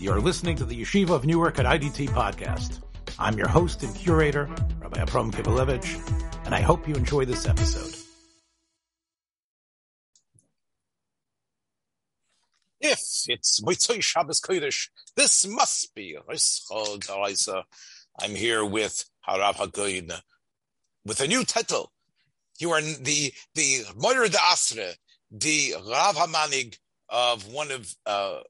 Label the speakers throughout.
Speaker 1: You're listening to the Yeshiva of Newark at IDT podcast. I'm your host and curator, Rabbi Abram Kivelevich, and I hope you enjoy this episode.
Speaker 2: If it's Moitzoi Shabbos Kodesh, this must be Rischol Daraisa. I'm here with Harav Hagoyin with a new title. You are the the Moyer de Asre, the Rav Hamanig of one of uh,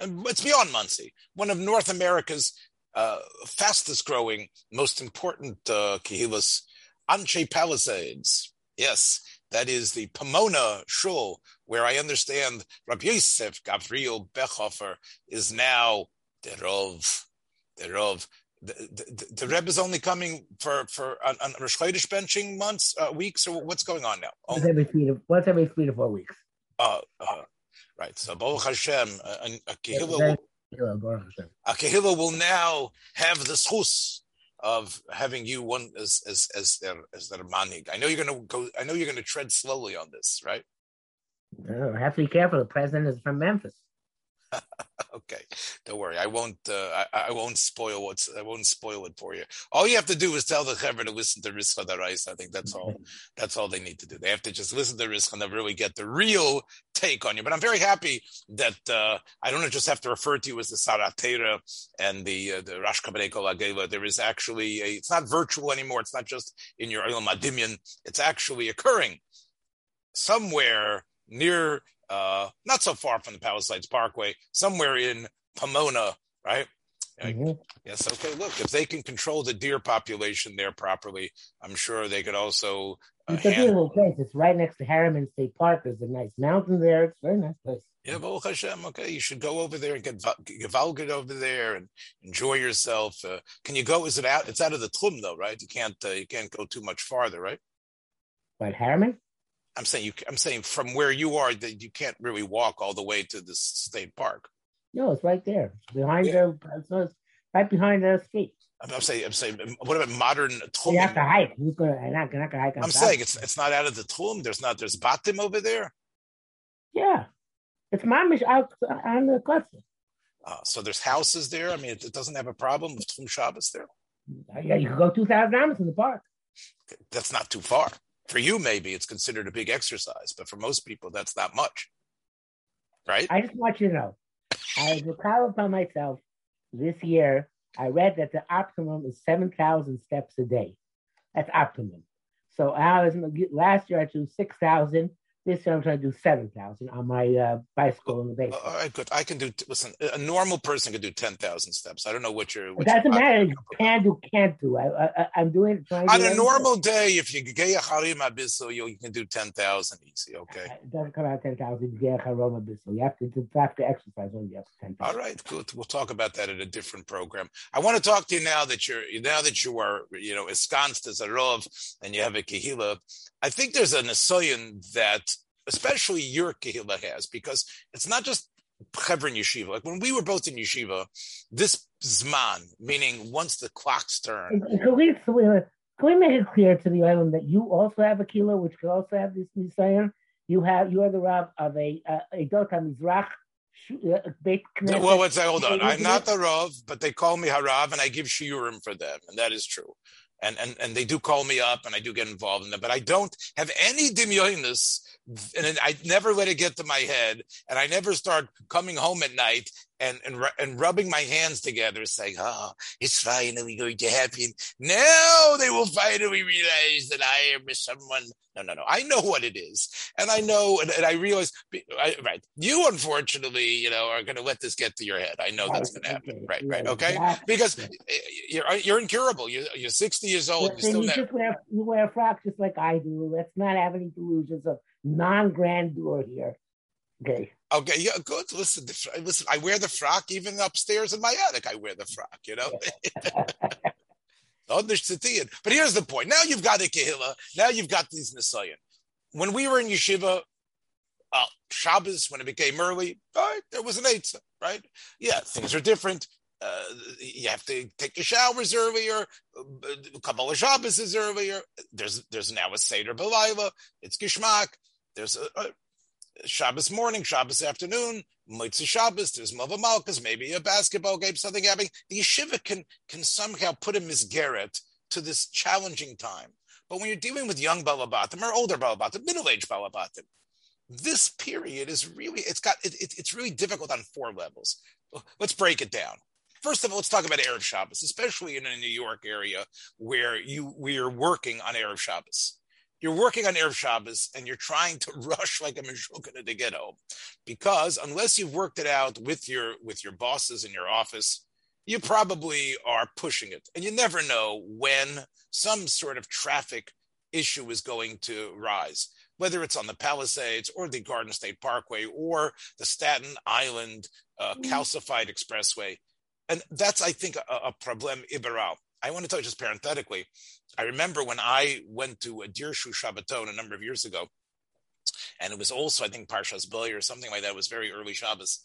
Speaker 2: And it's beyond Monsey, one of North America's uh, fastest growing, most important uh, Kehilas, Anshe Palisades. Yes, that is the Pomona Shul, where I understand Rabbi Yosef Gabriel Bechhofer is now the Rov. The. The, the, Rebbe is only coming for for on, on Rosh Chodesh benching months, uh, weeks, or what's going on now?
Speaker 3: Once every three to once every three to four weeks.
Speaker 2: Uh, uh, right. So Baruch Hashem, a, a, Kehillah will, a Kehillah will now have the schus of having you one as as as their as their manig. I know you're going to go. I know you're to tread slowly on this, right?
Speaker 3: I have to be careful. The president is from Memphis.
Speaker 2: okay, don't worry. I won't. Uh, I, I, won't spoil what's. I won't spoil it for you. All you have to do is tell the chaver to listen to Rizcha Darais. I think that's all. That's all they need to do. They have to just listen to Rizcha and really get the real take on you. But I'm very happy that uh, I don't just have to refer to you as the Saratera and the uh, the Rash Agela. There is actually a. It's not virtual anymore. It's not just in your Ilam Adimian. It's actually occurring somewhere near uh, not so far from the Palisades Parkway, somewhere in Pomona, right? Mm-hmm. Yes. Okay. Look, if they can control the deer population there properly, I'm sure they could also.
Speaker 3: Uh, it's a beautiful place. It's right next to Harriman State Park. There's a nice mountain there. It's a very nice place.
Speaker 2: Yeah, Baruch Hashem. Okay, you should go over there and get Gevalgid over there and enjoy yourself. Uh, can you go? Is it out? It's out of the Tlum though, right? You can't. Uh, you can't go too much farther, right?
Speaker 3: But Harriman?
Speaker 2: I'm saying you. I'm saying from where you are that you can't really walk all the way to the state park.
Speaker 3: No, it's right there behind yeah. the. Right behind the street.
Speaker 2: I'm, saying. I'm saying. What about modern?
Speaker 3: You have to hike. Who's gonna? I'm not, not gonna hike.
Speaker 2: I'm saying it's it's not out of the tomb. There's not. There's batim over there.
Speaker 3: Yeah, it's mamish out on the cluster.
Speaker 2: Uh, so there's houses there. I mean, it, it doesn't have a problem with Tum Shabbos there.
Speaker 3: Yeah, you can go two thousand dollars in the park.
Speaker 2: That's not too far. For you, maybe it's considered a big exercise, but for most people, that's not much. Right?
Speaker 3: I just want you to know, I proud upon myself this year. I read that the optimum is 7,000 steps a day. That's optimum. So I was last year I do 6,000. This year I'm trying to do seven thousand on my uh, bicycle in the basement.
Speaker 2: All right, good. I can do. Listen, a normal person can do ten thousand steps. I don't know what you're.
Speaker 3: What it doesn't matter. You can do, can't do. I, I, am doing.
Speaker 2: On do a normal day, if you get a harim abiso, you can do ten thousand easy. Okay.
Speaker 3: It doesn't come out ten thousand. You get a harim. You have to, you have to exercise only up to ten.
Speaker 2: All right, good. We'll talk about that at a different program. I want to talk to you now that you're now that you are you know ensconced as a rov and you have a kehila. I think there's an asoyan that especially your kehila has, because it's not just Chevron Yeshiva. Like when we were both in Yeshiva, this Zman, meaning once the clocks turn.
Speaker 3: Can we, can we make it clear to the island that you also have a kilo, which could also have this Nisayan? You have you are the rab of a uh, a Dota Mizrach.
Speaker 2: Uh, well, what's that? hold on. I'm not the Rav, but they call me Harav, and I give shiurim for them, and that is true. And, and and they do call me up, and I do get involved in them, but I don't have any dimyonis and I never let it get to my head, and I never start coming home at night and and, and rubbing my hands together, saying, "Oh, it's finally going to happen." Now they will finally realize that I am someone. No, no, no. I know what it is, and I know, and, and I realize. I, right, you unfortunately, you know, are going to let this get to your head. I know that's going to happen. Right, right, okay. Because eh, you're you're incurable. You're you're 60 years old.
Speaker 3: you still you just wear you wear a frock just like I do. Let's not have any delusions of non-grandeur here. Okay.
Speaker 2: Okay, yeah, good. Listen, listen. I wear the frock even upstairs in my attic. I wear the frock. You know. but here's the point. Now you've got a kehila. Now you've got these nisayan. When we were in yeshiva, uh, Shabbos, when it became early, right, there was an eitzah, right? Yeah, things are different. Uh, you have to take your showers earlier. A couple of Shabbos is earlier. There's there's now a seder belayla. It's gishmak. There's a, a Shabbos morning, Shabbos afternoon, Moitzi Shabbos, there's Mova Malkas, maybe a basketball game, something happening. The yeshiva can can somehow put a misgeret to this challenging time. But when you're dealing with young balabatim or older balabatim, middle-aged balabatim, this period is really it's got it, it, it's really difficult on four levels. Let's break it down. First of all, let's talk about Arab Shabbos, especially in a New York area where you we are working on Arab Shabbos. You're working on Erev Shabbos and you're trying to rush like a mishukana to get home, because unless you've worked it out with your with your bosses in your office, you probably are pushing it, and you never know when some sort of traffic issue is going to rise whether it's on the Palisades or the Garden State Parkway or the Staten Island uh, mm-hmm. calcified expressway. And that's, I think, a, a problem Iberal. I want to tell you just parenthetically, I remember when I went to a Dirshu Shabbaton a number of years ago, and it was also, I think, Parshas Boy or something like that. It was very early Shabbos.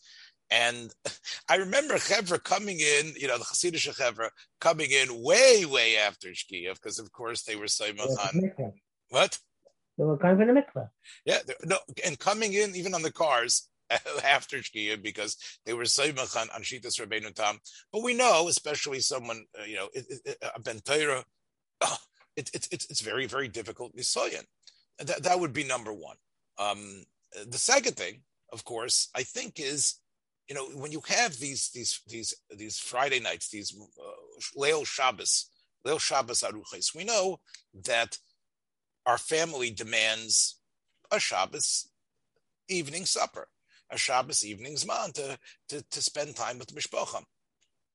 Speaker 2: And I remember Chevra coming in, you know, the Hasidic Chevra coming in way, way after Shkia, because of course they were so What?
Speaker 3: They were coming from the mikvah.
Speaker 2: Yeah, no, and coming in even on the cars after Shkia because they were Saimach on, on Shitas Rabbeinu Tam. But we know, especially someone, uh, you know, a Ben Torah, oh, it, it, it's it's very, very difficult Nisoyan. That, that would be number one. Um, the second thing, of course, I think is, you know, when you have these these these these Friday nights, these uh, Leil Shabbos, Leil Shabbos Aruches, we know that our family demands a Shabbos evening supper, a Shabbos evening zman to, to, to spend time with the mishpacham.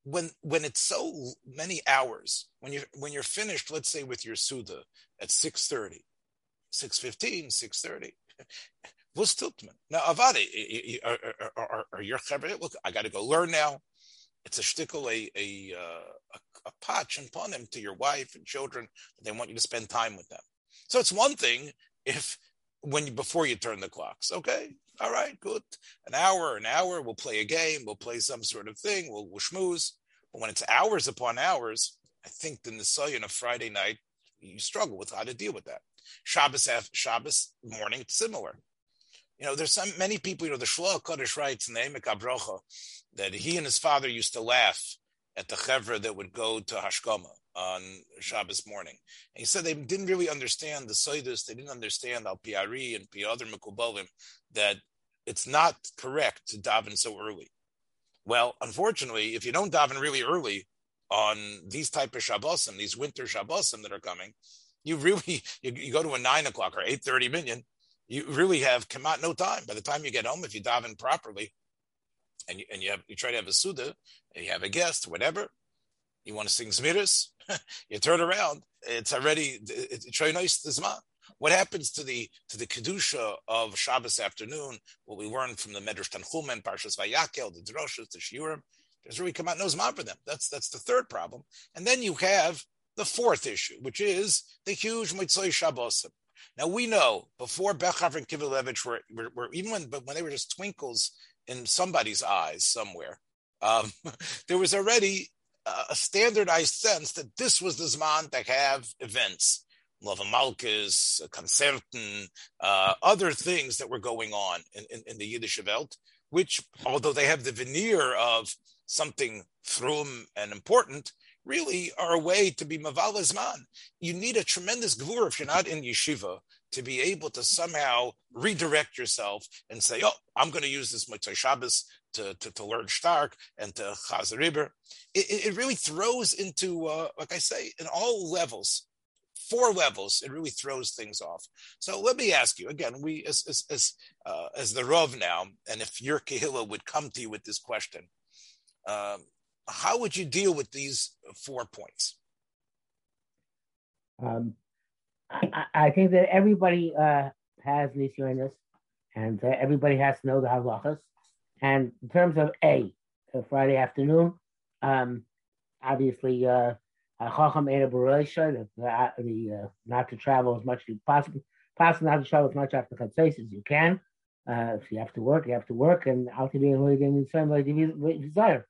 Speaker 2: When when it's so many hours, when you when you're finished, let's say with your suda at 6.30, 6.15, 6.30, what's tiltman? Now, Avadi, are, are, are, are your look, I got to go learn now. It's a shtickle, a, a, uh, a, a patch and pun him to your wife and children. They want you to spend time with them. So it's one thing if when you, before you turn the clocks, okay, all right, good, an hour, an hour, we'll play a game, we'll play some sort of thing, we'll, we'll schmooze. But when it's hours upon hours, I think the Nisayan of Friday night, you struggle with how to deal with that. Shabbos, Shabbos morning, it's similar. You know, there's some many people. You know, the Shloah Kodesh writes in the Emek Abrocha that he and his father used to laugh at the chevra that would go to Hashkama on Shabbos morning. And he said they didn't really understand the Saidus, they didn't understand Al Piari and Pi other Mekubalim, that it's not correct to daven so early. Well, unfortunately, if you don't daven really early on these type of Shabbosim, these winter Shabbosim that are coming, you really you, you go to a nine o'clock or eight thirty minyan, you really have come out no time. By the time you get home, if you daven properly, and you, and you have you try to have a suda, and you have a guest, whatever, you want to sing Zmiris, you turn around, it's already it's. What happens to the to the kedusha of Shabbos afternoon? What we learned from the Medrash Tanchumen, Parshas Vayakel, the Droshas, the Shiurim, there's really come out no Zman for them. That's that's the third problem. And then you have the fourth issue, which is the huge Mitzvah Shabbosim. Now we know before Bechhofer and Kivelevich were, were, were, even when but when they were just twinkles in somebody's eyes somewhere, um, there was already a standardized sense that this was the Zman to have events. Lava Malkus, Concerten, uh, other things that were going on in, in, in, the Yiddish Welt, which, although they have the veneer of something frum and important, really are a way to be Maval Zman. You need a tremendous gvur if you're not in yeshiva to be able to somehow redirect yourself and say, oh, I'm going to use this Motzei Shabbos to, to, to, learn Stark and to Chazariber. It, it really throws into, uh, like I say, in all levels, four levels, it really throws things off. So let me ask you again, we as as as, uh, as the Rov now, and if your Kehillah would come to you with this question, um, how would you deal with these four points?
Speaker 3: Um, I, I, think that everybody uh, has Nisyonis, and uh, everybody has to know the halachas. And in terms of A, Friday afternoon, um, obviously, uh, Chacham Eda the, uh, not to travel as much as possible, possible not to travel as much after Chatzais as you can. Uh, if you have to work, you have to work, and ultimately, in some way, desire.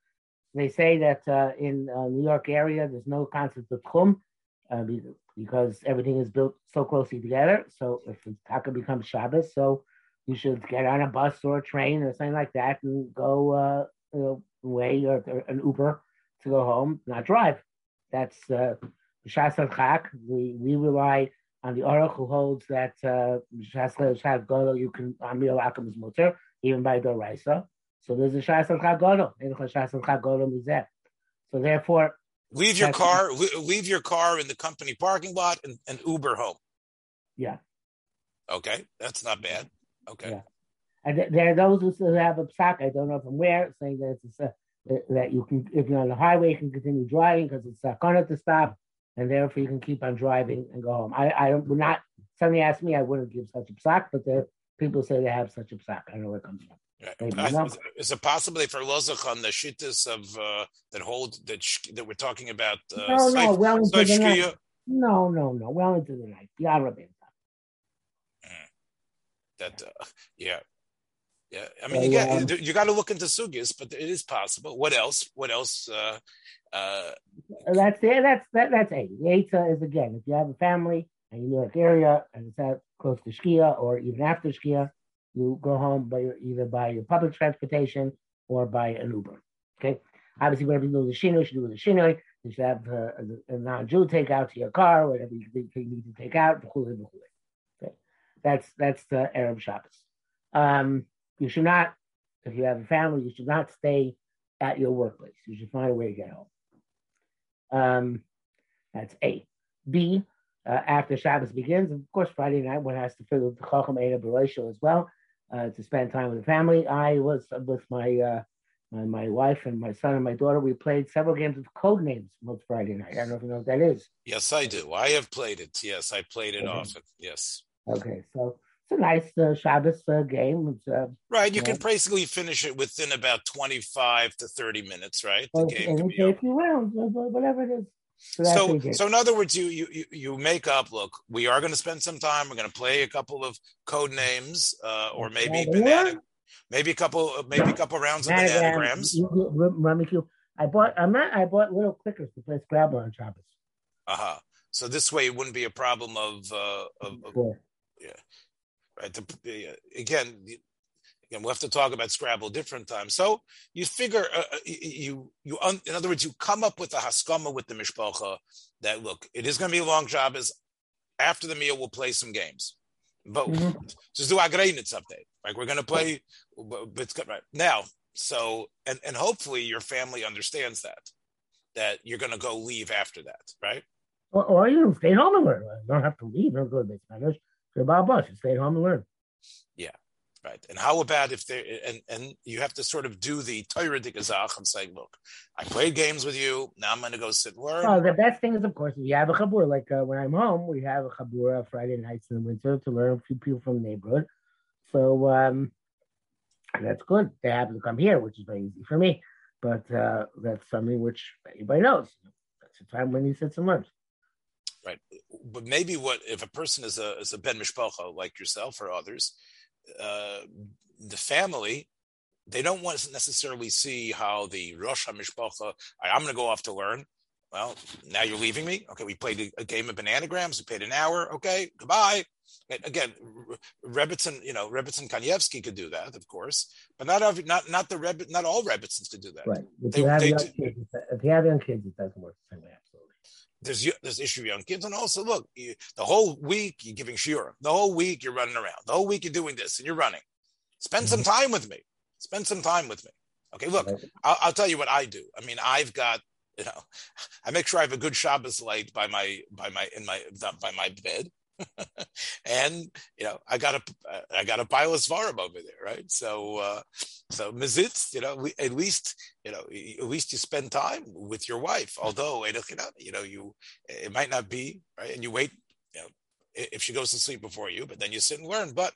Speaker 3: They say that uh, in uh, New York area, there's no concept of tchum uh, because everything is built so closely together. So if taka becomes Shabbos, so you should get on a bus or a train or something like that and go uh, away or, or, an Uber to go home, not drive. That's uh, Shas Chak. We we rely on the Aruch who holds that uh, Shas Golo you can Amir Akim is mutter even by Doraisa. So there's a Shas Chak Golo. Shas Chak Golo is there. So therefore,
Speaker 2: leave your car. Leave your car in the company parking lot and, and Uber home.
Speaker 3: Yeah.
Speaker 2: Okay, that's not bad. Okay. Yeah.
Speaker 3: And there are those who still have a psak, I don't know from where, saying that it's a, that you can, if you're on the highway, you can continue driving because it's not going to stop, and therefore you can keep on driving and go home. I, I would not, somebody asked me, I wouldn't give such a psak, but there people say they have such a psak. I don't know where it comes from.
Speaker 2: Right. is it possible for Lozach on the shittas of uh, that hold that that we're talking about? Uh,
Speaker 3: no, no, well into the night. No, no, no, well into the night. Beyond
Speaker 2: that uh, yeah yeah i mean you got um, you got to look into sugis but it is possible what else what else uh uh
Speaker 3: that's it that's that, that's eight the eight is again if you have a family and you live in area and it's out close to Shkia or even after Shkia, you go home by either by your public transportation or by an Uber. Okay. Obviously, whatever you do with the Shinoi, you should do with the Shinoi. You should have uh, a, non-Jew take out to your car, whatever you, you need to take out. Okay. That's that's the Arab Shabbos. Um, you should not, if you have a family, you should not stay at your workplace. You should find a way to get home. Um, that's A. B. Uh, after Shabbos begins, of course, Friday night one has to fill the Chacham Eina Baroshel as well uh, to spend time with the family. I was with my, uh, my, my wife and my son and my daughter. We played several games of code names most Friday night. I don't know if you know what that is.
Speaker 2: Yes, I do. I have played it. Yes, I played it okay. often. Yes.
Speaker 3: Okay, so it's a nice uh, Shabbos uh, game. Uh,
Speaker 2: right, you, you can know. basically finish it within about twenty-five to thirty minutes, right? The
Speaker 3: game can be a few rounds, whatever it is.
Speaker 2: So, so, so, in other words, you you you make up. Look, we are going to spend some time. We're going to play a couple of code names, uh, or maybe banana, maybe a couple, maybe a couple rounds of bananagrams.
Speaker 3: Rummikub. I bought. I'm not. I bought little clickers to play Scrabble on Shabbos.
Speaker 2: Uh huh. So this way, it wouldn't be a problem of, uh, of, of yeah, right. The, again, Again, we'll have to talk about Scrabble different times. So you figure, uh, uh you you un, in other words, you come up with a haskama with the mishpacha that look, it is going to be a long job. Is after the meal we'll play some games, but mm-hmm. just do agreinitz update. Like we're going to play, but it's right now. So and and hopefully your family understands that that you're going to go leave after that, right?
Speaker 3: Or, or you stay home and learn. You don't have to leave. Don't go to the Spanish. Go about bus. Stay home and learn.
Speaker 2: Yeah. Right. And how about if they and and you have to sort of do the Torah dikazach and say, look, I played games with you. Now I'm going to go sit and learn.
Speaker 3: Oh, the best thing is, of course, you have a chabur. Like uh, when I'm home, we have a chabur Friday nights in the winter to learn a few people from the neighborhood. So um, that's good. They happen to come here, which is very easy for me. But uh, that's something which anybody knows. That's the time when he sits and learns.
Speaker 2: Right. But maybe what if a person is a is a ben mishpacha like yourself or others uh, the family, they don't want to necessarily see how the Rosh HaMishpacha, I'm going to go off to learn. Well, now you're leaving me. Okay, we played a, game of bananagrams. We played an hour. Okay, goodbye. again, Rebbitzin, you know, Rebbitzin Kanievsky could do that, of course, but not every, not not the Rebbe, not all Rebbitzins could do that.
Speaker 3: Right. If, they, you, have young kids, if you have young kids, it doesn't work the same way
Speaker 2: there's there's issue of young kids, and also look, you, the whole week you're giving shira, the whole week you're running around, the whole week you're doing this and you're running. Spend some mm-hmm. time with me. Spend some time with me. Okay, look, I'll, I'll tell you what I do. I mean, I've got you know, I make sure I have a good Shabbos light by my by my in my by my bed. and you know, I got a I got a pile of svarim over there, right? So uh, so mizitz, you know, we, at least you know at least you spend time with your wife. Although you know you it might not be right, and you wait. You know, if she goes to sleep before you, but then you sit and learn. But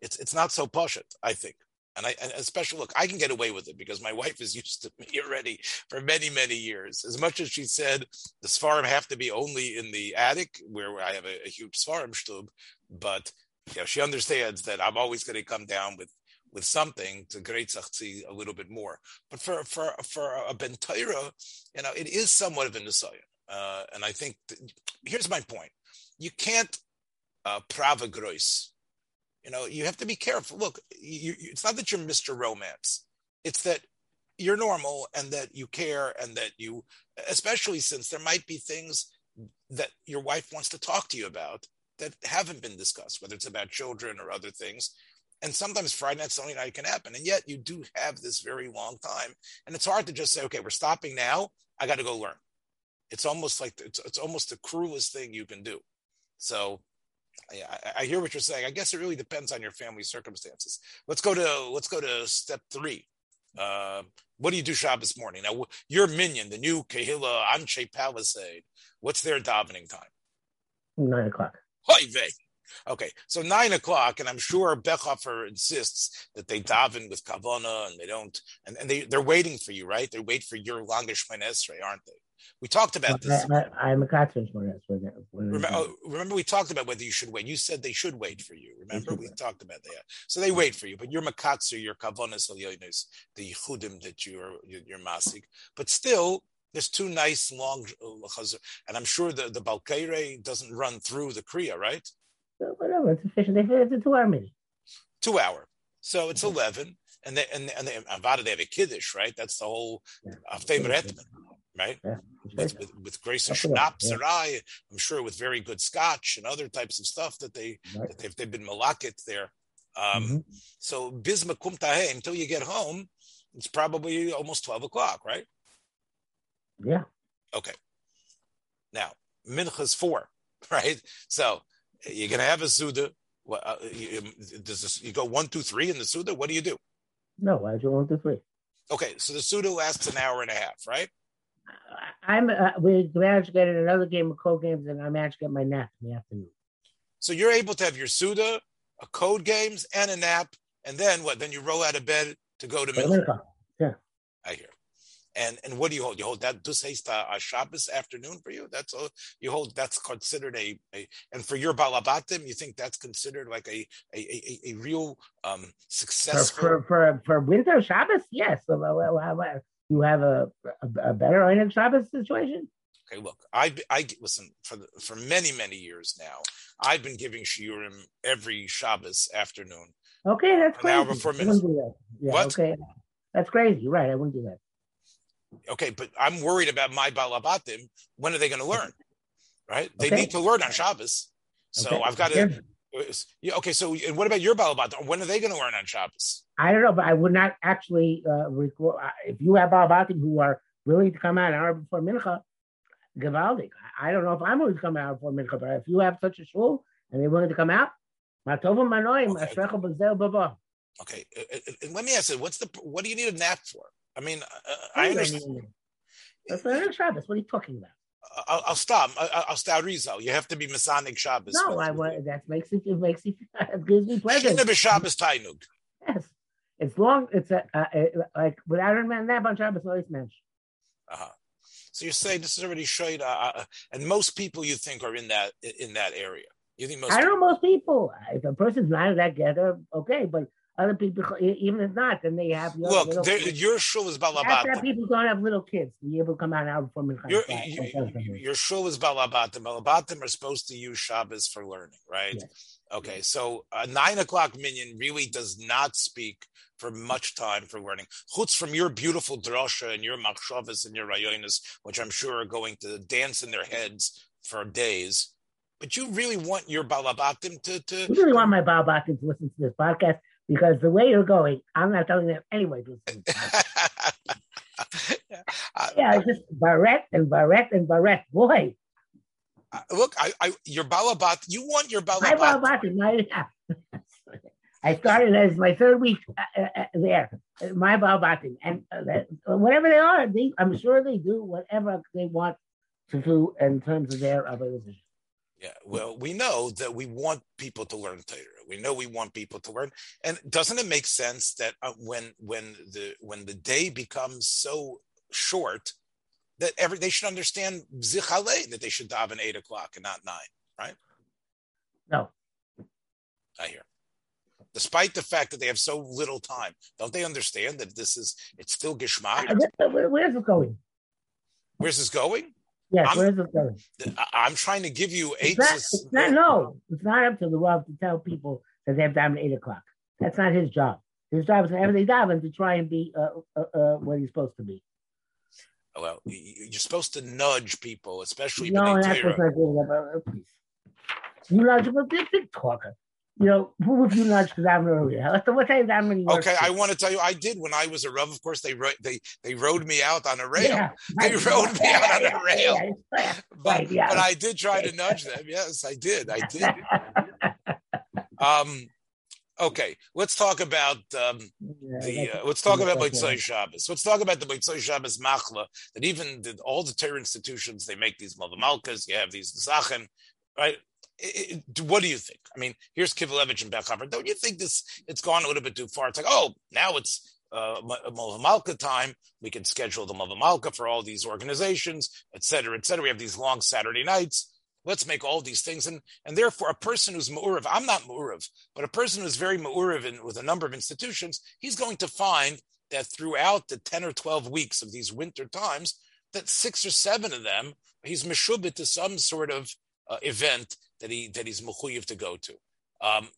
Speaker 2: it's it's not so posh I think. And I, and especially look, I can get away with it because my wife is used to me already for many, many years. As much as she said the Svarim have to be only in the attic where I have a, a huge Svarim shtub, but you know, she understands that I'm always going to come down with with something to great a little bit more. But for for for a bentayra, you know, it is somewhat of a nisayan. Uh, and I think th- here's my point: you can't uh, prava grois You know, you have to be careful. Look, you, it's not that you're Mr. Romance. It's that you're normal and that you care and that you, especially since there might be things that your wife wants to talk to you about that haven't been discussed, whether it's about children or other things. And sometimes Friday night's the only night it can happen. And yet you do have this very long time. And it's hard to just say, okay, we're stopping now. I got to go learn. It's almost like it's, it's almost the cruelest thing you can do. So I, I hear what you're saying. I guess it really depends on your family circumstances. Let's go to let's go to step three. Uh, what do you do Shabbos morning? Now, your minion, the new Kehillah Anche Palisade, what's their davening time?
Speaker 3: Nine o'clock.
Speaker 2: Hoy vey. Okay, so nine o'clock, and I'm sure Bechhofer insists that they daven with kavana and they don't, and, and they, they're waiting for you, right? They wait for your longish Esrei, aren't they? We talked about this.
Speaker 3: I, am a Katzman
Speaker 2: remember, oh, remember, we talked about whether you should wait. You said they should wait for you. Remember, we talked about that. So they wait for you, but you're makatzer, your kavonas the yichudim that you're you're, masik. But still, there's two nice long, and I'm sure the the balkaire doesn't run through the kriya, right?
Speaker 3: whatever, it's efficient. It's a two-hour meeting.
Speaker 2: Two hour. So it's eleven, and they and and they, Avada they have a kiddush, right? That's the whole uh, favorite right? Yeah, with, with, with grace and schnapps yeah. rye, I'm sure with very good scotch and other types of stuff that they right. that they've, they've been malakit there. Um, mm-hmm. So bisma kumtahe until you get home, it's probably almost twelve o'clock, right?
Speaker 3: Yeah.
Speaker 2: Okay. Now mincha's four, right? So you're gonna have a suda. Uh, you, does this, you go one, two, three in the suda? What do you do?
Speaker 3: No, I do one, two, three.
Speaker 2: Okay, so the suda lasts an hour and a half, right?
Speaker 3: I'm uh, we managed to get in another game of code games, and I managed to get my nap in the afternoon.
Speaker 2: So you're able to have your Suda, a code games, and a nap, and then what? Then you roll out of bed to go to
Speaker 3: Mincha. Yeah,
Speaker 2: I hear. And and what do you hold? You hold that Dusheista a Shabbos afternoon for you? That's a, you hold. That's considered a, a and for your balabatim, you think that's considered like a a, a, a real um successful
Speaker 3: for for for, for winter Shabbos? Yes. You have a a, a better Einim Shabbos situation?
Speaker 2: Okay, look, I I listen for the, for many many years now. I've been giving shiurim every Shabbos afternoon.
Speaker 3: Okay, that's crazy.
Speaker 2: An hour before minutes.
Speaker 3: Yeah, what? Okay, that's crazy. Right, I wouldn't do that.
Speaker 2: Okay, but I'm worried about my balabatim. When are they going to learn? Right? They okay. need to learn on Shabbos. So okay. I've got to. Yeah, okay, so what about your balabatim? When are they going to learn on Shabbos?
Speaker 3: I don't know, but I would not actually uh, record. Uh, if you have balabatim who are willing to come out an hour before mincha, Gavaldik. I don't know if I'm willing to come out before mincha, but if you have such a shul and they're willing to come out, Matova Manoim, okay.
Speaker 2: Okay, uh, uh, let me ask you, what's the what do you need a nap for? I mean, uh, I understand.
Speaker 3: That's not Shabbos. What are you talking about?
Speaker 2: I'll, I'll stop. I'll, I'll start Rizal. You have to be Masonic Shabbos.
Speaker 3: No, I want that makes it. It makes it. It gives me pleasure.
Speaker 2: Shouldn't be Shabbos Tainug.
Speaker 3: Yes, it's long. It's a, uh, like without a man that on Shabbos always mentioned.
Speaker 2: Uh-huh. So you're saying this is already showed, uh, uh, and most people you think are in that in that area. You think most?
Speaker 3: I don't know most people. If a person's not in that together, okay, but other people, even if not, then they have.
Speaker 2: Look, your shul is balabat.
Speaker 3: People don't have little kids be able to come out now before
Speaker 2: your, your shul is balabatim. Balabatim are supposed to use Shabbos for learning, right? Yes. Okay, so a nine o'clock minyan really does not speak for much time for learning. Chutz from your beautiful drasha and your machshavas and your rayonis, which I'm sure are going to dance in their heads for days. But you really want your balabatim to, to.
Speaker 3: You really want my balabatim to listen to this podcast because the way you're going, I'm not telling them anyway. yeah, just barrette and barrette and barrette. Boy.
Speaker 2: Uh, look, I, I, your balabat, you want your balabat.
Speaker 3: My balabat is my, I started as my third week uh, uh, uh there, my balabatim, and uh, whatever they are, they, I'm sure they do whatever they want to do in terms of their ability.
Speaker 2: Yeah, well, we know that we want people to learn Torah. We know we want people to learn, and doesn't it make sense that uh, when when the when the day becomes so short, that every they should understand zichale that they should daven eight o'clock and not nine, right?
Speaker 3: No,
Speaker 2: I hear. Despite the fact that they have so little time, don't they understand that this is it's still gishmak?
Speaker 3: Where's it going?
Speaker 2: Where's this going?
Speaker 3: Yes, I'm, where's it going?
Speaker 2: I'm trying to give you eight.
Speaker 3: It's not, it's not, no, it's not up to the Rav to tell people that they have daven at eight o'clock. That's not his job. His job is whenever they daven to try and be uh, uh, uh, what he's supposed to be.
Speaker 2: Well, you're supposed to nudge people, especially
Speaker 3: no, that's what's not doing. Please, you nudge, but big, big talker you know, who would you nudge to that earlier? What time that many?
Speaker 2: Okay, I want to tell you, I did when I was a Rav. Of course, they they they rode me out on a rail. Yeah, they right, rode me out on a rail. Yeah, but, yeah. but I did try to nudge them. Yes, I did. I did. um, okay, let's talk about um, the. Uh, let's talk about Motzei Shabbos. Let's talk about the Motzei Shabbos machla. That even the, all the Torah institutions they make these malvamalkas. You have these zachen, right? It, what do you think? I mean, here's Kivelevich and Bechhofer. Don't you think this it's gone a little bit too far? It's like, oh, now it's uh, time. We can schedule the Malka for all these organizations, et cetera, et cetera. We have these long Saturday nights. Let's make all these things. And, and therefore, a person who's Ma'urav, I'm not Ma'urav, but a person who's very Ma'urav in, with a number of institutions, he's going to find that throughout the 10 or 12 weeks of these winter times, that six or seven of them, he's Meshubit to some sort of uh, event that he that he's mechuyev to go to. Um,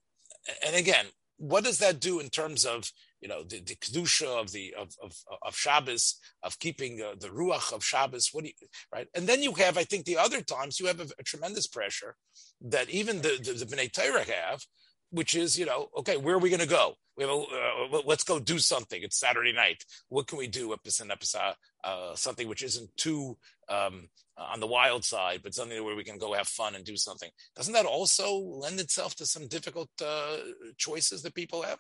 Speaker 2: and again, what does that do in terms of you know the, the kedusha of the of of, of Shabbos of keeping uh, the ruach of Shabbos? What do you right? And then you have, I think, the other times you have a, a tremendous pressure that even the the, the Torah have, which is you know okay, where are we going to go? We have a, uh, let's go do something. It's Saturday night. What can we do? Uh, something which isn't too um, on the wild side, but something where we can go have fun and do something. Doesn't that also lend itself to some difficult uh, choices that people have?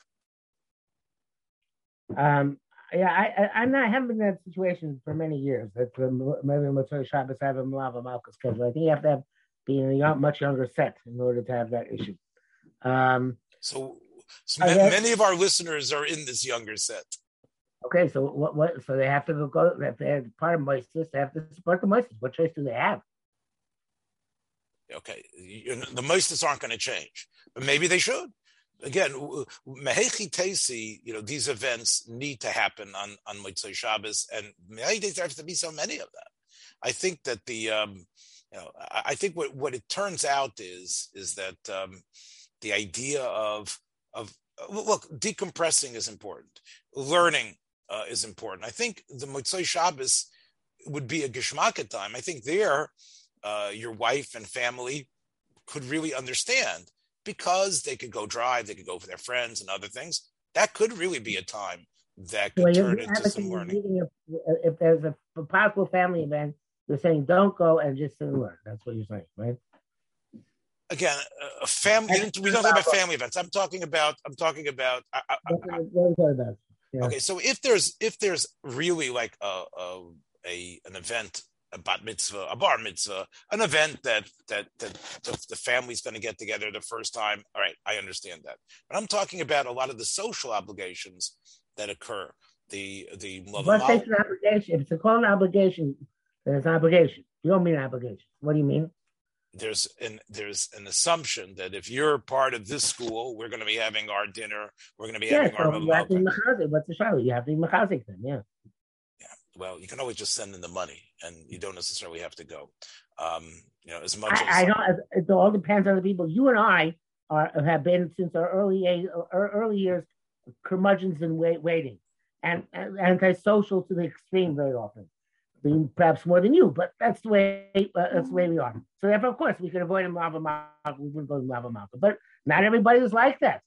Speaker 3: Um, yeah, I, I, am not having that situation for many years. That the maybe Motzei Shabbos have a Malava Malka schedule. I think you have to have be in a much younger set in order to have that issue. Um,
Speaker 2: so, so guess, many of our listeners are in this younger set.
Speaker 3: Okay, so what? What? So they have to go. If they're part of Moistus, they have to support the Moistus. What choice do they have?
Speaker 2: Okay, the Moistus aren't going to change, but maybe they should. Again, Mehechi Tesi, you know, these events need to happen on on Motzei Shabbos, and there have to be so many of them. I think that the, um, you know, I think what what it turns out is is that um, the idea of of look decompressing is important, learning uh, is important. I think the Motzei Shabbos would be a Geshmaka time. I think there, uh, your wife and family could really understand because they could go drive, they could go for their friends and other things. That could really be a time that could well, turn into some learning.
Speaker 3: If, if there's a, a possible family event, you're saying don't go and just sit and learn. That's what you're saying, right?
Speaker 2: Again, a family. We don't talk about family events. I'm talking about. I'm talking about. I, I, I, yeah. Okay, so if there's if there's really like a, a, a an event, a bat mitzvah, a bar mitzvah, an event that that that the, the family's going to get together the first time. All right, I understand that, but I'm talking about a lot of the social obligations that occur. The the
Speaker 3: what takes an obligation? If it's called an obligation, then it's an obligation. You don't mean obligation. What do you mean?
Speaker 2: There's an there's an assumption that if you're part of this school, we're going to be having our dinner. We're going to be yeah, having so our.
Speaker 3: You have to be What's the show? You have to be mechazik then, yeah.
Speaker 2: Yeah. Well, you can always just send in the money, and you don't necessarily have to go. Um, you know, as much I,
Speaker 3: as I don't. It all depends on the people. You and I are have been since our early age, early years, curmudgeons and wait, waiting, and, and antisocial to the extreme very often perhaps more than you, but that's the way uh, that's the way we are. So therefore, of course, we could avoid a lava malka. We wouldn't go to lava malka, but not everybody is like that.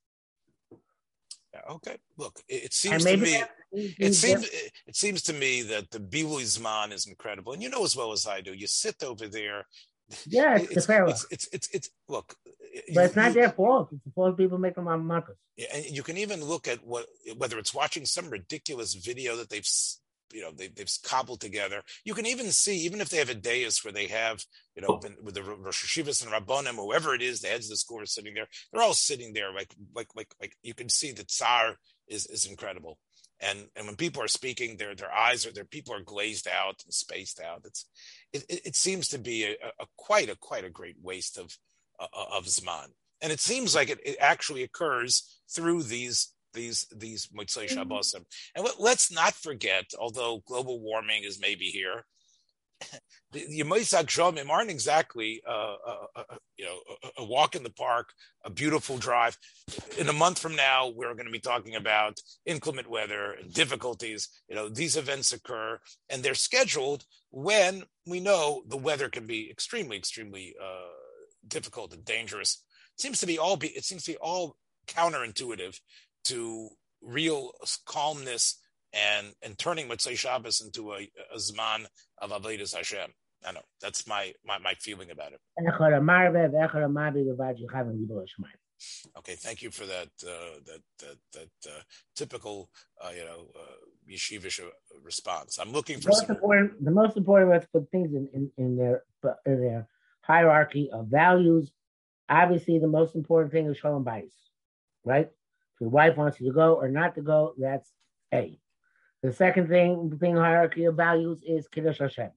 Speaker 2: Okay, look, it, it seems to me. It seems it seems to me that the Zman is incredible, and you know as well as I do. You sit over there.
Speaker 3: Yeah, it's, it's,
Speaker 2: it's, it's, it's, it's, look,
Speaker 3: but it's not you, their fault. It's the fault people make them on markers.
Speaker 2: Yeah, and you can even look at what whether it's watching some ridiculous video that they've you know they, they've cobbled together. You can even see, even if they have a dais where they have, you know, with the Rosh Hashivas and Rabbonim, whoever it is, the heads of the school are sitting there. They're all sitting there, like like like like you can see the Tsar is is incredible. And and when people are speaking, their their eyes are their people are glazed out and spaced out. It's it, it seems to be a, a quite a quite a great waste of uh, of Zman. And it seems like it, it actually occurs through these these these Motzei mm-hmm. Shabbosim. And let's not forget, although global warming is maybe here, the Yemoisak Shomim aren't exactly, uh, uh, uh, you know, a, a, walk in the park, a beautiful drive. In a month from now, we're going to be talking about inclement weather and difficulties. You know, these events occur and they're scheduled when we know the weather can be extremely, extremely uh, difficult and dangerous. It seems to be all be, it seems to be all counterintuitive to real calmness and and turning Motzei Shabbos into a, a zman of avodas Hashem. I know that's my, my my feeling about it. Okay, thank you for that uh, that that that uh, typical uh, you know uh, yeshivish uh, response. I'm looking for
Speaker 3: most some... important. The most important was put things in, in, in their in their hierarchy of values. Obviously, the most important thing is shalom bayis, right? Your wife wants you to go or not to go, that's A. The second thing, thing hierarchy of values is Kiddush Hashem.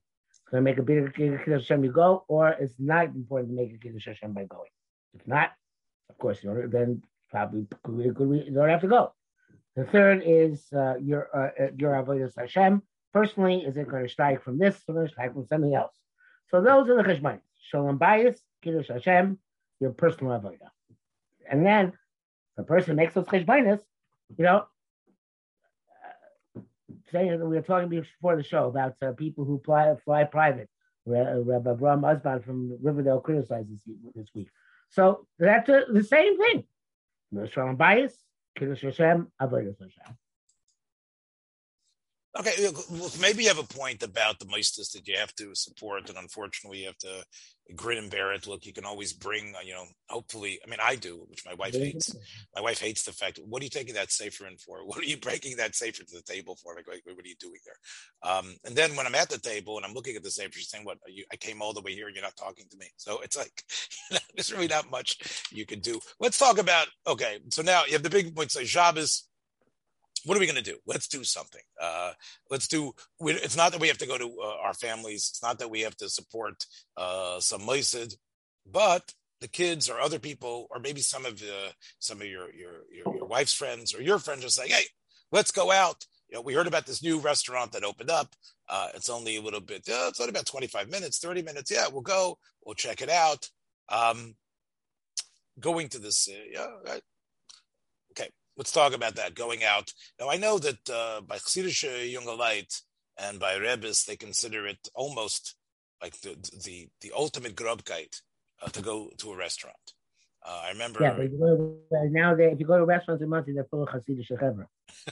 Speaker 3: Can I make a bigger Kiddush Hashem, you go, or it's not important to make a Kiddush Hashem by going. If not, of course, you don't, then probably you don't have to go. The third is uh, your uh, uh your avodas Hashem. Personally, is it going to strike from this or going to strike from something else? So those are the cheshbonis. Shalom bayis, Kiddush Hashem, your personal avodah. And then the person makes those cheshbonis, you know, saying we were talking before the show about uh, people who fly, fly private. Rabbi Abraham Osman from Riverdale criticizes this, week. So that's a, the same thing. Shalom bayis, Kiddush Hashem, Avodah Hashem.
Speaker 2: Okay, look, maybe you have a point about the moistus that you have to support, and unfortunately, you have to grin and bear it. Look, you can always bring, uh, you know, hopefully, I mean, I do, which my wife hates. My wife hates the fact. What are you taking that safer in for? What are you breaking that safer to the table for? Like, what are you doing there? Um, and then when I'm at the table and I'm looking at the safer, she's saying, "What? You, I came all the way here, and you're not talking to me." So it's like, there's really not much you can do. Let's talk about. Okay, so now you have the big points like Shabbos what are we going to do? Let's do something. Uh, let's do. We, it's not that we have to go to uh, our families. It's not that we have to support uh, some moisid, but the kids or other people, or maybe some of the some of your your your, your wife's friends or your friends are saying, "Hey, let's go out." You know, we heard about this new restaurant that opened up. Uh, it's only a little bit. it's only about twenty five minutes, thirty minutes. Yeah, we'll go. We'll check it out. Um, going to this, uh, yeah, let's talk about that going out. Now I know that uh, by Chassidische Junge Light and by Rebbe's, they consider it almost like the the the ultimate grubkeit uh, to go to a restaurant. Uh, I remember.
Speaker 3: Yeah, but go, now they, if you go to restaurants in Monsey, they're full of Hasidic Chevra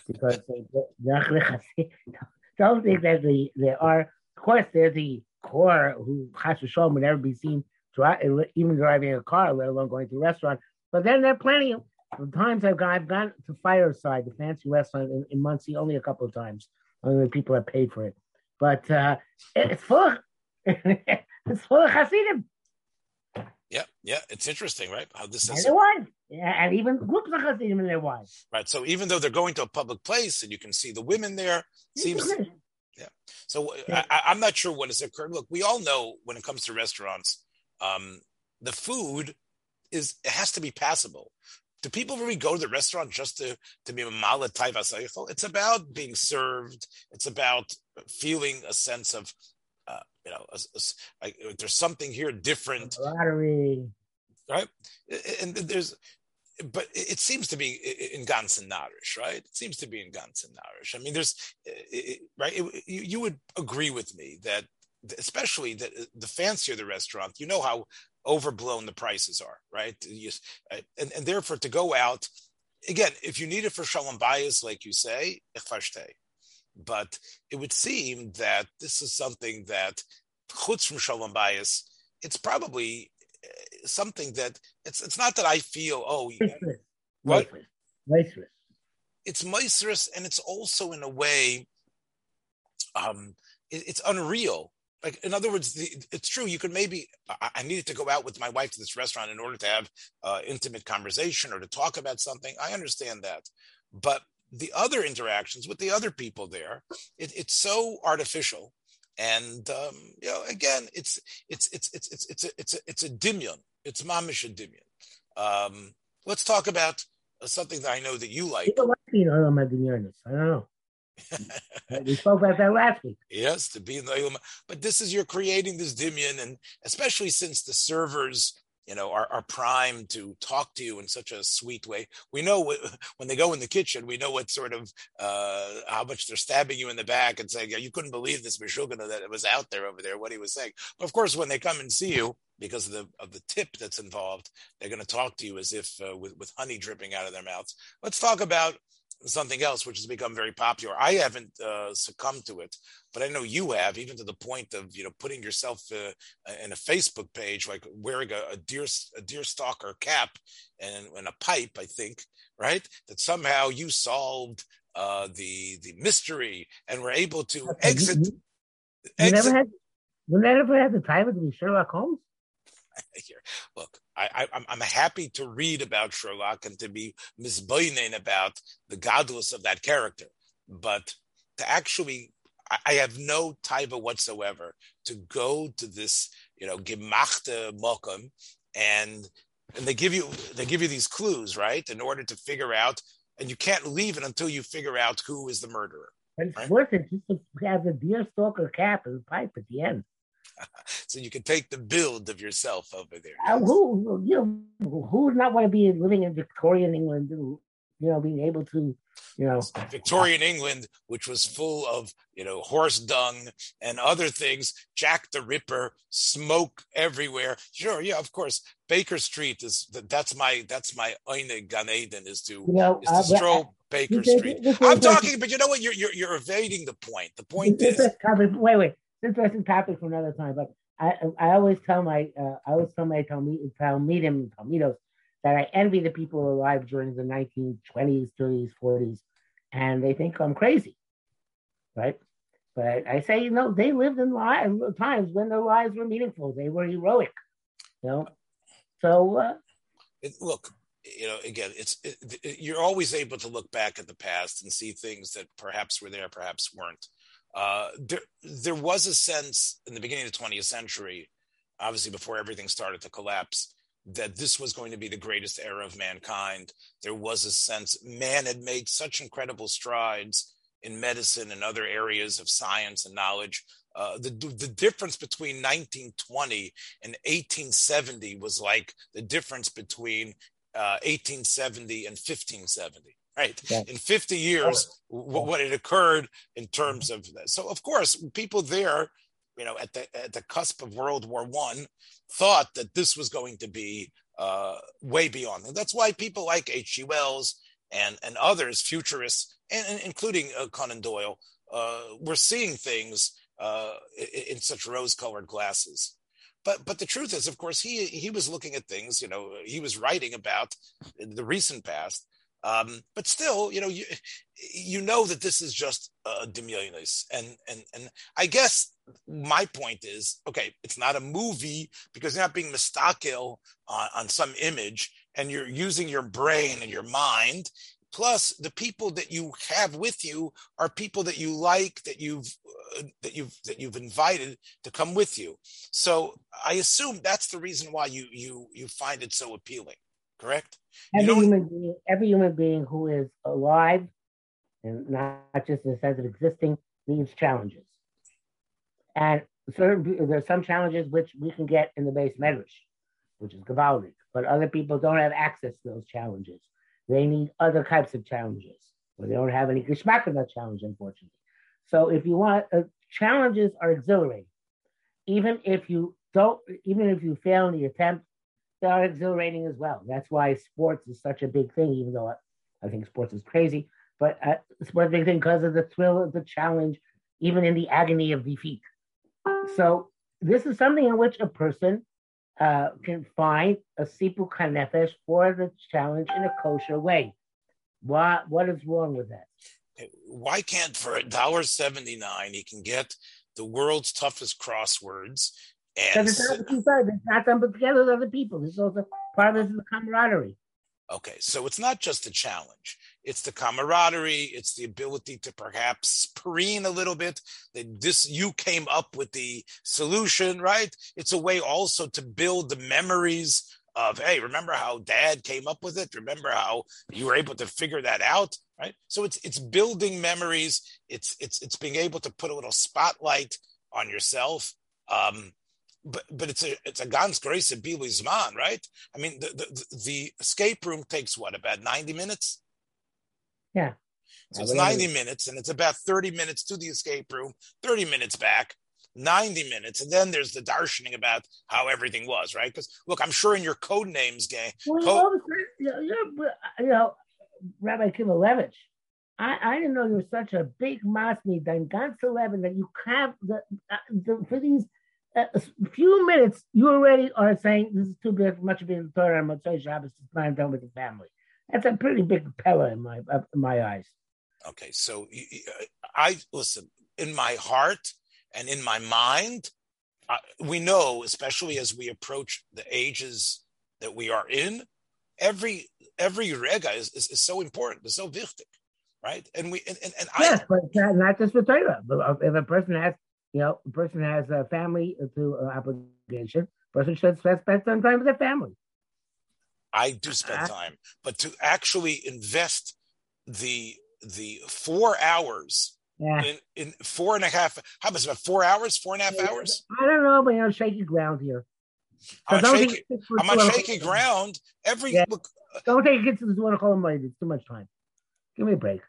Speaker 3: because they, don't think that the there are. Of course, there's the core who Chas Shalom would never be seen even driving a car, let alone going to a restaurant. But then there are plenty of the times I've gone, I've gone to Fireside, the fancy restaurant in, in Monsey, only a couple of times. Only people have paid for it, but uh, it's full. Of, it's full of Hasidim.
Speaker 2: Yeah, yeah, it's interesting, right? How this
Speaker 3: is. And yeah, and even groups of Hasidim and their wives.
Speaker 2: Right. So even though they're going to a public place and you can see the women there, seems. Yeah. So yeah. I, am not sure what has occurred. Look, we all know when it comes to restaurants, um, the food is it has to be passable do people really go to the restaurant just to to be mala It's about being served. It's about feeling a sense of, uh, you know, a, a, there's something here different.
Speaker 3: Lottery,
Speaker 2: right? And there's, but it seems to be in Gansen Narish, right? It seems to be in Gansen Narish. I mean, there's, right? It, you, you would agree with me that especially the, the fancier the restaurant, you know how overblown the prices are, right? You, uh, and, and therefore, to go out again, if you need it for shalom bayis, like you say, but it would seem that this is something that chutz from shalom bayis, it's probably uh, something that it's it's not that I feel oh
Speaker 3: what?
Speaker 2: It's moisterous and it's also in a way um it, it's unreal like in other words the, it's true you could maybe I, I, needed to go out with my wife to this restaurant in order to have uh, intimate conversation or to talk about something. I understand that. But the other interactions with the other people there it, it's so artificial. And um, you know again it's it's it's it's it's it's a it's a, it's a dimion. It's mamish a dimion. Um, let's talk about something that i know that you like.
Speaker 3: I don't know. We spoke about that last week.
Speaker 2: Yes, to be in the but this is you're creating this dimion, and especially since the servers you know, are, are primed to talk to you in such a sweet way. We know when they go in the kitchen, we know what sort of uh, how much they're stabbing you in the back and saying, yeah, "You couldn't believe this Meshugana that it was out there over there." What he was saying. But of course, when they come and see you, because of the of the tip that's involved, they're going to talk to you as if uh, with with honey dripping out of their mouths. Let's talk about something else which has become very popular. I haven't uh, succumbed to it, but I know you have, even to the point of you know putting yourself uh, in a Facebook page, like wearing a, a deer a deer stalker cap and, and, a pipe. I think right that somehow you solved uh, the the mystery and were able to exit.
Speaker 3: You, you exit. never had. You never had the time to be Sherlock Holmes.
Speaker 2: here. Look, I, I, am happy to read about Sherlock and to be misboinen about the godless of that character, but to actually, I, I have no taiva whatsoever to go to this, you know, gemachte mokum, and and they give you they give you these clues, right, in order to figure out, and you can't leave it until you figure out who is the murderer.
Speaker 3: And it's right? worth it just to have the deer stalker cap and pipe at the end.
Speaker 2: so you can take the build of yourself over there.
Speaker 3: Uh, who you know who would not want to be living in Victorian England? You know, being able to, you know,
Speaker 2: Victorian England, which was full of you know horse dung and other things. Jack the Ripper, smoke everywhere. Sure, yeah, of course. Baker Street is that's my that's my Eine Gan Eden is to you know, is to uh, stroll Baker Street. I'm talking, but you know what? You're you're, you're evading the point. The point is.
Speaker 3: Wait, wait interesting topic for another time. But I I always tell my uh, I always tell my Talmud, Talmidim Talmidos that I envy the people alive during the 1920s, 30s, 40s, and they think I'm crazy, right? But I, I say, you know, they lived in li- times when their lives were meaningful. They were heroic, you know. So uh,
Speaker 2: it, look, you know, again, it's it, it, you're always able to look back at the past and see things that perhaps were there, perhaps weren't. Uh, there, there was a sense in the beginning of the 20th century, obviously before everything started to collapse, that this was going to be the greatest era of mankind. There was a sense man had made such incredible strides in medicine and other areas of science and knowledge. Uh, the the difference between 1920 and 1870 was like the difference between uh, 1870 and 1570 right? Yeah. in 50 years w- what had occurred in terms of that. So of course people there you know at the at the cusp of world war one thought that this was going to be uh, way beyond. And that's why people like H.G. Wells and and others futurists and, and including uh, Conan Doyle uh, were seeing things uh, in, in such rose-colored glasses. But but the truth is of course he he was looking at things you know he was writing about the recent past um, but still, you know, you you know that this is just a demionis, and and and I guess my point is, okay, it's not a movie because you're not being mistakil on, on some image, and you're using your brain and your mind. Plus, the people that you have with you are people that you like, that you've uh, that you've that you've invited to come with you. So I assume that's the reason why you you you find it so appealing correct?
Speaker 3: Every human being, every human being who is alive, and not just in the sense of existing, needs challenges. And certain there's some challenges which we can get in the base medrash, which is Gavaldic, but other people don't have access to those challenges. They need other types of challenges, or they don't have any geschmack of that challenge, unfortunately. So if you want, uh, challenges are exhilarating. Even if you don't, even if you fail in the attempt, they are exhilarating as well. That's why sports is such a big thing, even though I, I think sports is crazy. But uh, sports is a big thing because of the thrill of the challenge, even in the agony of defeat. So this is something in which a person uh, can find a sipu kanefesh for the challenge in a kosher way. What what is wrong with that?
Speaker 2: Why can't for a dollar seventy nine he can get the world's toughest crosswords
Speaker 3: and it's not the two sides. It's not them put together with other people. This also part of the camaraderie.
Speaker 2: Okay, so it's not just the challenge; it's the camaraderie. It's the ability to perhaps preen a little bit. That this you came up with the solution, right? It's a way also to build the memories of hey, remember how dad came up with it? Remember how you were able to figure that out, right? So it's it's building memories. It's it's it's being able to put a little spotlight on yourself. Um, but but it's a it's a ganz grace of man, right? I mean, the, the the escape room takes what about ninety minutes?
Speaker 3: Yeah.
Speaker 2: So it's 90 minutes and it's about 30 minutes to the escape room, 30 minutes back. 90 minutes, and then there's the darshaning about how everything was, right? Because look, I'm sure in your code names game,
Speaker 3: well,
Speaker 2: code-
Speaker 3: you, know, you know, Rabbi Kivelevich, I, I didn't know you were such a big masmi than Gans 11 that you have the, uh, the for these uh, few minutes, you already are saying this is too big, much of being Torah and Motzei Shabbos to spend time with the family. That's a pretty big pella in my in my eyes.
Speaker 2: Okay, so I listen in my heart and in my mind, uh, we know, especially as we approach the ages that we are in, every every rega is, is, is so important, it's so wichtig, right? And we and, and, and
Speaker 3: yes, I, but not just for Torah, but if a person has, you know, a person has a family to uh, obligation, person should spend spend some time with their family.
Speaker 2: I do spend uh-huh. time, but to actually invest the the four hours yeah. In, in four and a half, how much about four hours, four and a half hours?
Speaker 3: I don't know, but you're on shaky ground here.
Speaker 2: I'm on, shaky, I'm on shaky ground. Every yeah. look,
Speaker 3: uh, don't take it to the one call him, It's too much time. Give me a break.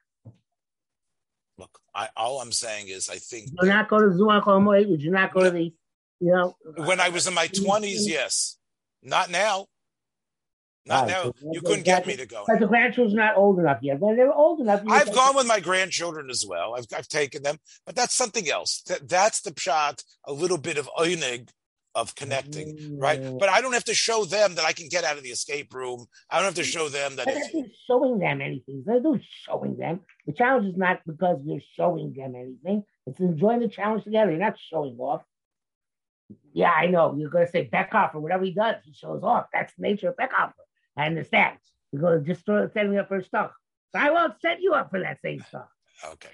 Speaker 2: Look, I, all I'm saying is, I think
Speaker 3: You're not go to Zuan Kolomoid. Would you not go to the, you know?
Speaker 2: When I was in my 20s, yes. Not now. Not right. now. You couldn't get me to go.
Speaker 3: But the grandchildren's not old enough yet. When they're old enough,
Speaker 2: I've gone with my grandchildren as well. I've, I've taken them, but that's something else. That, that's the shot. A little bit of oinig of connecting, mm. right? But I don't have to show them that I can get out of the escape room. I don't have to show them that.
Speaker 3: It's showing them anything. They're not showing them. The challenge is not because you're showing them anything. It's enjoying the challenge together. You're not showing off. Yeah, I know. You're going to say Bechhofer or whatever he does. He shows off. That's the nature of Bechhofer. I understand. You're going to just throw, set me up for stuff. So I won't set you up for that same stuff.
Speaker 2: Okay.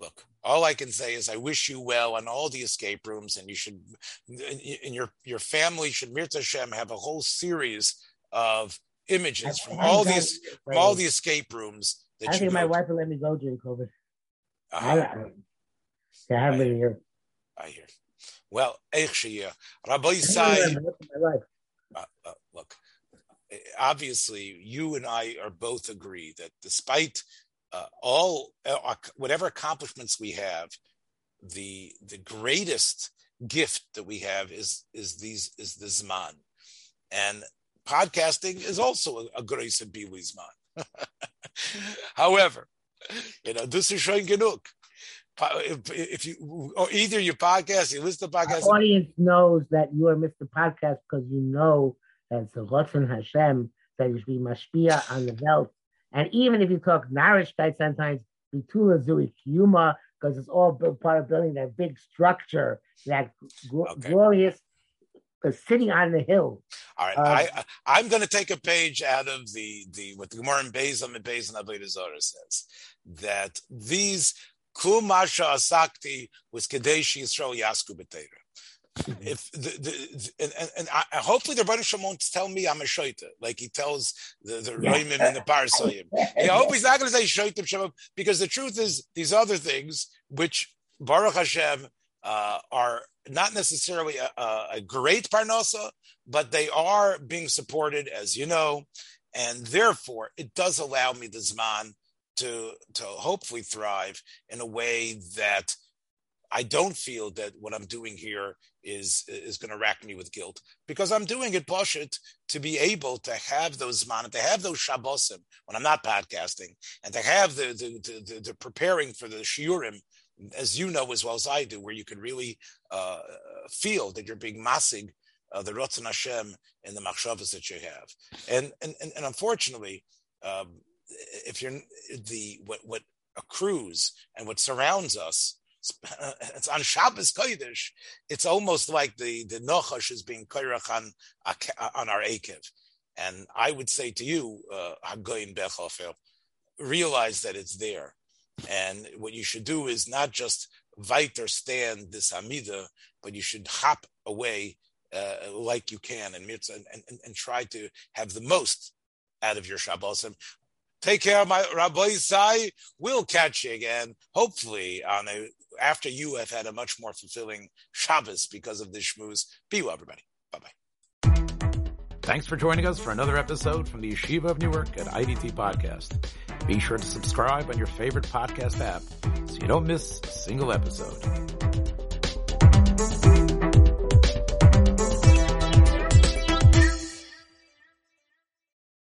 Speaker 2: Look, all I can say is I wish you well on all the escape rooms, and you should, and your your family should, Mirta Hashem, have a whole series of images from all these from all the escape rooms.
Speaker 3: That I think my wife will let me go during COVID. Uh-huh. I, I, I have I, here.
Speaker 2: I hear. Well, Rabbi Sai. Uh, uh, look, obviously you and I are both agree that despite uh, all uh, whatever accomplishments we have, the the greatest gift that we have is is these is the zman, and podcasting is also a, a grace of zman. However, you know this is showing genug. If, if you or either your podcast, you listen to podcast.
Speaker 3: The audience knows that you are Mr. Podcast because you know and so Ratzon Hashem that you should be mashpia on the wealth. And even if you talk narishkeit sometimes, bitula zui kiyuma, because it's all part of building that big structure, that gl- okay. glorious uh, sitting on the hill.
Speaker 2: All right, uh, I, am going to take a page out of the the what the Gemara in Bezim and Bezim Avodah Zarah says that these kumasha asakti was kadesh Yisrael yasku b'teira if the, the, and, and, and I, hopefully the Rebbeinu won't tell me I'm a shoita, like he tells the the and the Parasayim. I hope he's not going to say shoitim because the truth is these other things, which Baruch Hashem uh, are not necessarily a, a, great parnasa, but they are being supported, as you know, and therefore it does allow me the zman to to hopefully thrive in a way that I don't feel that what I'm doing here is is going to rack me with guilt because I'm doing it poshut to be able to have those man to have those shabbosim when I'm not podcasting and to have the the, the, the, preparing for the shiurim as you know as well as I do where you can really uh, feel that you're being massig uh, the Ratzon Hashem in the machshavas that you have. And and and, and unfortunately um, if you're the what what accrues and what surrounds us it's on Shabbos Kodesh. It's almost like the the Nochash is being koirach on on our Akev. And I would say to you, uh, Hagoyin Bechhofer, realize that it's there. And what you should do is not just weiter stand this Amida, but you should hop away uh, like you can and, and, and, and try to have the most out of your Shabbos. And Take care, my Rabbi Sai. We'll catch you again, hopefully, on a, after you have had a much more fulfilling Shabbos because of this shmooze. Be well, everybody. Bye bye.
Speaker 1: Thanks for joining us for another episode from the Yeshiva of Newark at IDT Podcast. Be sure to subscribe on your favorite podcast app so you don't miss a single episode.